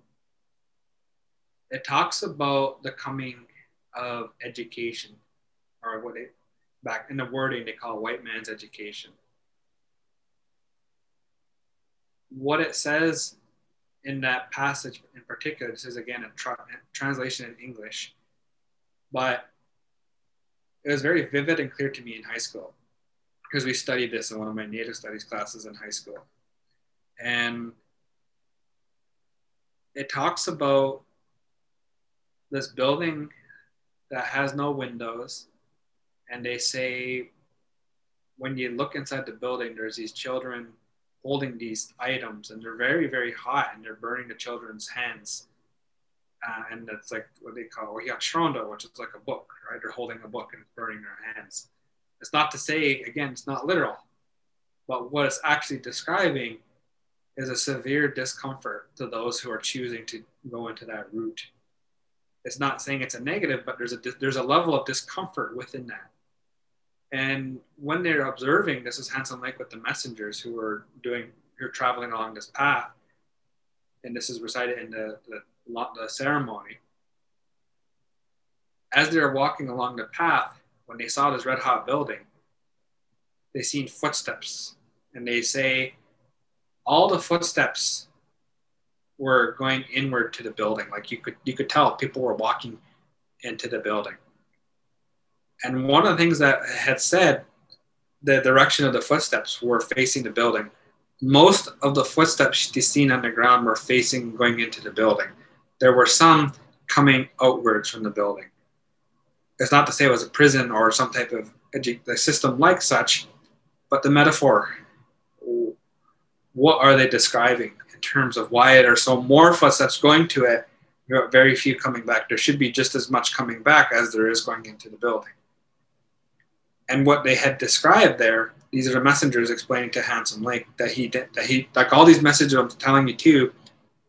it talks about the coming of education, or what they back in the wording they call white man's education. What it says in that passage in particular, this is again a tra- translation in English, but it was very vivid and clear to me in high school because we studied this in one of my native studies classes in high school. And it talks about this building that has no windows. And they say, when you look inside the building, there's these children holding these items and they're very, very hot and they're burning the children's hands. Uh, and it's like what they call Shronda, which is like a book, right? They're holding a book and burning their hands. It's not to say, again, it's not literal, but what it's actually describing is a severe discomfort to those who are choosing to go into that route. It's not saying it's a negative, but there's a there's a level of discomfort within that. And when they're observing, this is Handsome Lake with the messengers who are doing, who are traveling along this path, and this is recited in the, the, the ceremony. As they're walking along the path, when they saw this red hot building, they seen footsteps, and they say, all the footsteps were going inward to the building. Like you could you could tell people were walking into the building. And one of the things that had said the direction of the footsteps were facing the building. Most of the footsteps seen on the ground were facing going into the building. There were some coming outwards from the building. It's not to say it was a prison or some type of edu- system like such, but the metaphor. What are they describing in terms of why there are so more footsteps going to it, very few coming back? There should be just as much coming back as there is going into the building and what they had described there these are the messengers explaining to handsome lake that he did that he like all these messages i'm telling you too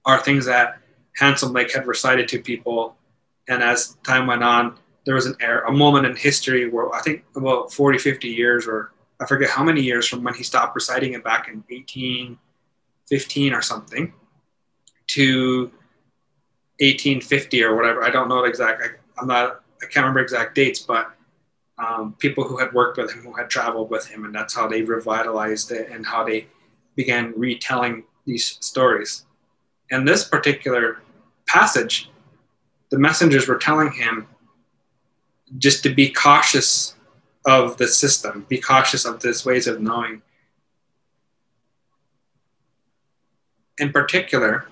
are things that handsome lake had recited to people. And as time went on there was an era, a moment in history where i think about 40 50 years or i forget how many years from when he stopped reciting it back in 1815 or something to 1850 or whatever. I don't know exact I, i'm not i can't remember exact dates but um, people who had worked with him, who had traveled with him, and that's how they revitalized it and how they began retelling these stories. In this particular passage, the messengers were telling him just to be cautious of the system, be cautious of these ways of knowing. In particular,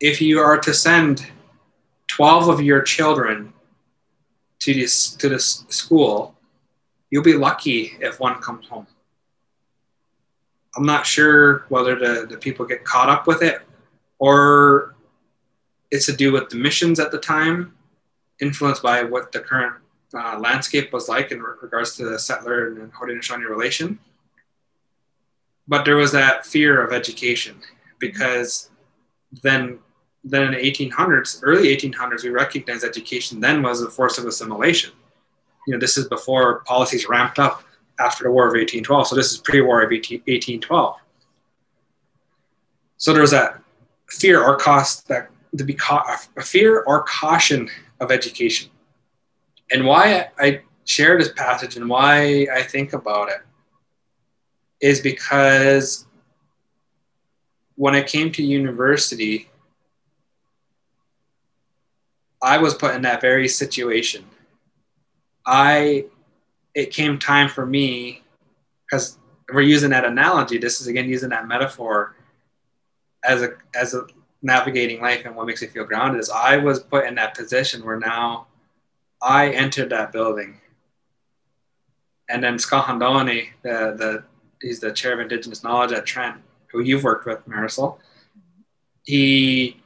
if you are to send 12 of your children to this to this school, you'll be lucky if one comes home. I'm not sure whether the, the people get caught up with it or it's to do with the missions at the time, influenced by what the current uh, landscape was like in regards to the settler and Haudenosaunee relation. But there was that fear of education because then then in the 1800s, early 1800s, we recognized education then was a force of assimilation. You know, this is before policies ramped up after the War of 1812. So this is pre-war of 18, 1812. So there was that fear or cost that to be ca- a fear or caution of education. And why I share this passage and why I think about it is because when I came to university, I was put in that very situation. I it came time for me because we're using that analogy. This is again using that metaphor as a as a navigating life and what makes me feel grounded is I was put in that position where now I entered that building. And then Scott Handoni, the, the he's the chair of Indigenous Knowledge at Trent, who you've worked with, Marisol. He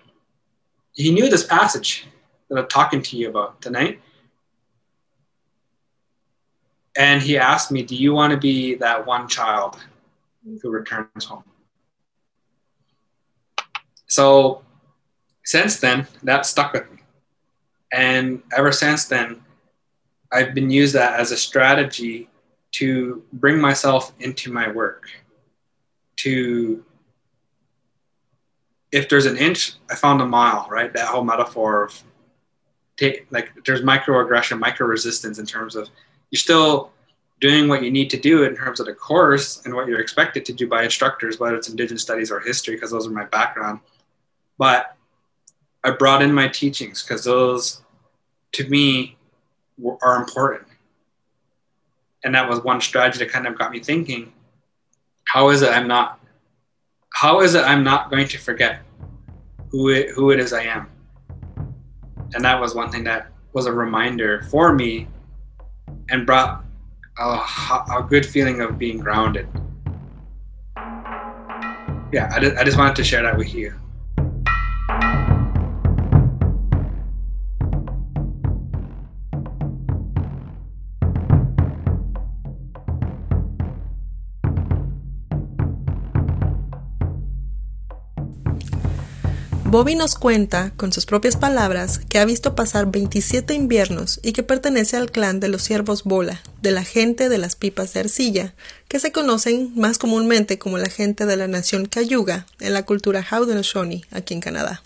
he knew this passage that I'm talking to you about tonight. And he asked me, Do you want to be that one child who returns home? So since then, that stuck with me. And ever since then, I've been used that as a strategy to bring myself into my work. To if there's an inch, I found a mile, right? That whole metaphor of take, like there's microaggression, micro resistance in terms of you're still doing what you need to do in terms of the course and what you're expected to do by instructors, whether it's Indigenous studies or history, because those are my background. But I brought in my teachings because those, to me, are important. And that was one strategy that kind of got me thinking: How is it I'm not? How is it I'm not going to forget who it, who it is I am? And that was one thing that was a reminder for me, and brought a, a good feeling of being grounded. Yeah, I just, I just wanted to share that with you. Bobby nos cuenta, con sus propias palabras, que ha visto pasar 27 inviernos y que pertenece al clan de los siervos bola, de la gente de las pipas de arcilla, que se conocen más comúnmente como la gente de la nación Cayuga en la cultura Haudenosaunee aquí en Canadá.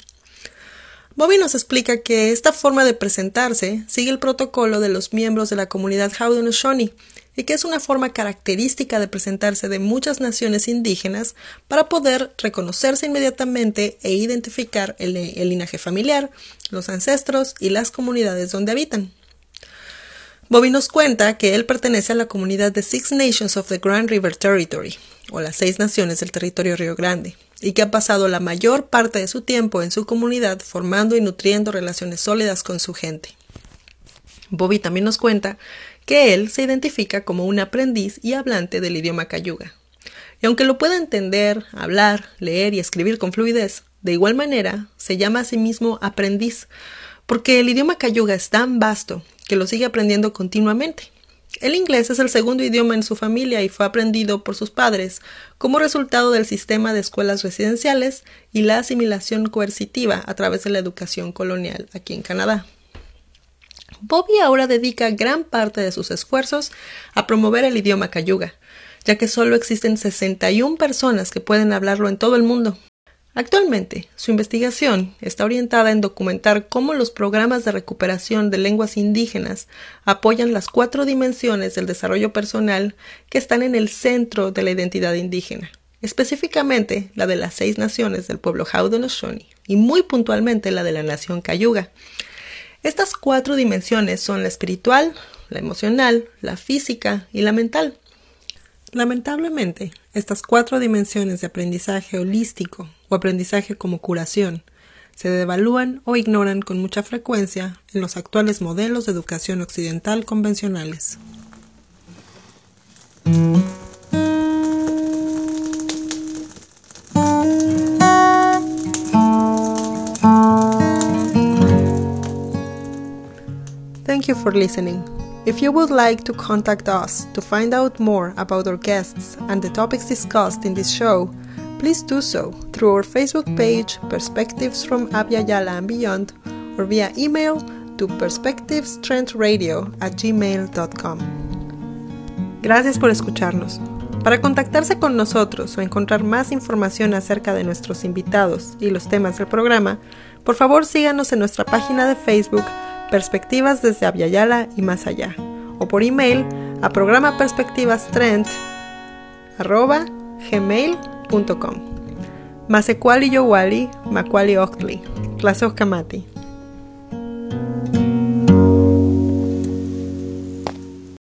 Bobby nos explica que esta forma de presentarse sigue el protocolo de los miembros de la comunidad Haudenosaunee y que es una forma característica de presentarse de muchas naciones indígenas para poder reconocerse inmediatamente e identificar el, linaje familiar, los ancestros y las comunidades donde habitan. Bobby nos cuenta que él pertenece a la comunidad de Six Nations of the Grand River Territory, o las seis naciones del territorio Río Grande, y que ha pasado la mayor parte de su tiempo en su comunidad formando y nutriendo relaciones sólidas con su gente. Bobby también nos cuenta que él se identifica como un aprendiz y hablante del idioma cayuga. Y aunque lo pueda entender, hablar, leer y escribir con fluidez, de igual manera se llama a sí mismo aprendiz, porque el idioma cayuga es tan vasto que lo sigue aprendiendo continuamente. El inglés es el segundo idioma en su familia y fue aprendido por sus padres como resultado del sistema de escuelas residenciales y la asimilación coercitiva a través de la educación colonial aquí en Canadá. Bobby ahora dedica gran parte de sus esfuerzos a promover el idioma cayuga, ya que solo existen 61 personas que pueden hablarlo en todo el mundo. Actualmente, su investigación está orientada en documentar cómo los programas de recuperación de lenguas indígenas apoyan las cuatro dimensiones del desarrollo personal que están en el centro de la identidad indígena, específicamente la de las seis naciones del pueblo Haudenosaunee y muy puntualmente la de la nación Cayuga, estas cuatro dimensiones son la espiritual, la emocional, la física y la mental. Lamentablemente, estas cuatro dimensiones de aprendizaje holístico o aprendizaje como curación se devalúan o ignoran con mucha frecuencia en los actuales modelos de educación occidental convencionales. Thank you for listening. If you would like to contact us to find out more about our guests and the topics discussed in this show, please do so through our Facebook page Perspectives from Abya Yala and Beyond or via email to perspectivestrengthradio at gmail.com. Gracias por escucharnos. Para contactarse con nosotros o encontrar más información acerca de nuestros invitados y los temas del programa, por favor síganos en nuestra página de Facebook Perspectivas desde Aviala y más allá, o por email a programa gmail.com. Masekwali Yowali, Makwali Octli, Clase Okamati.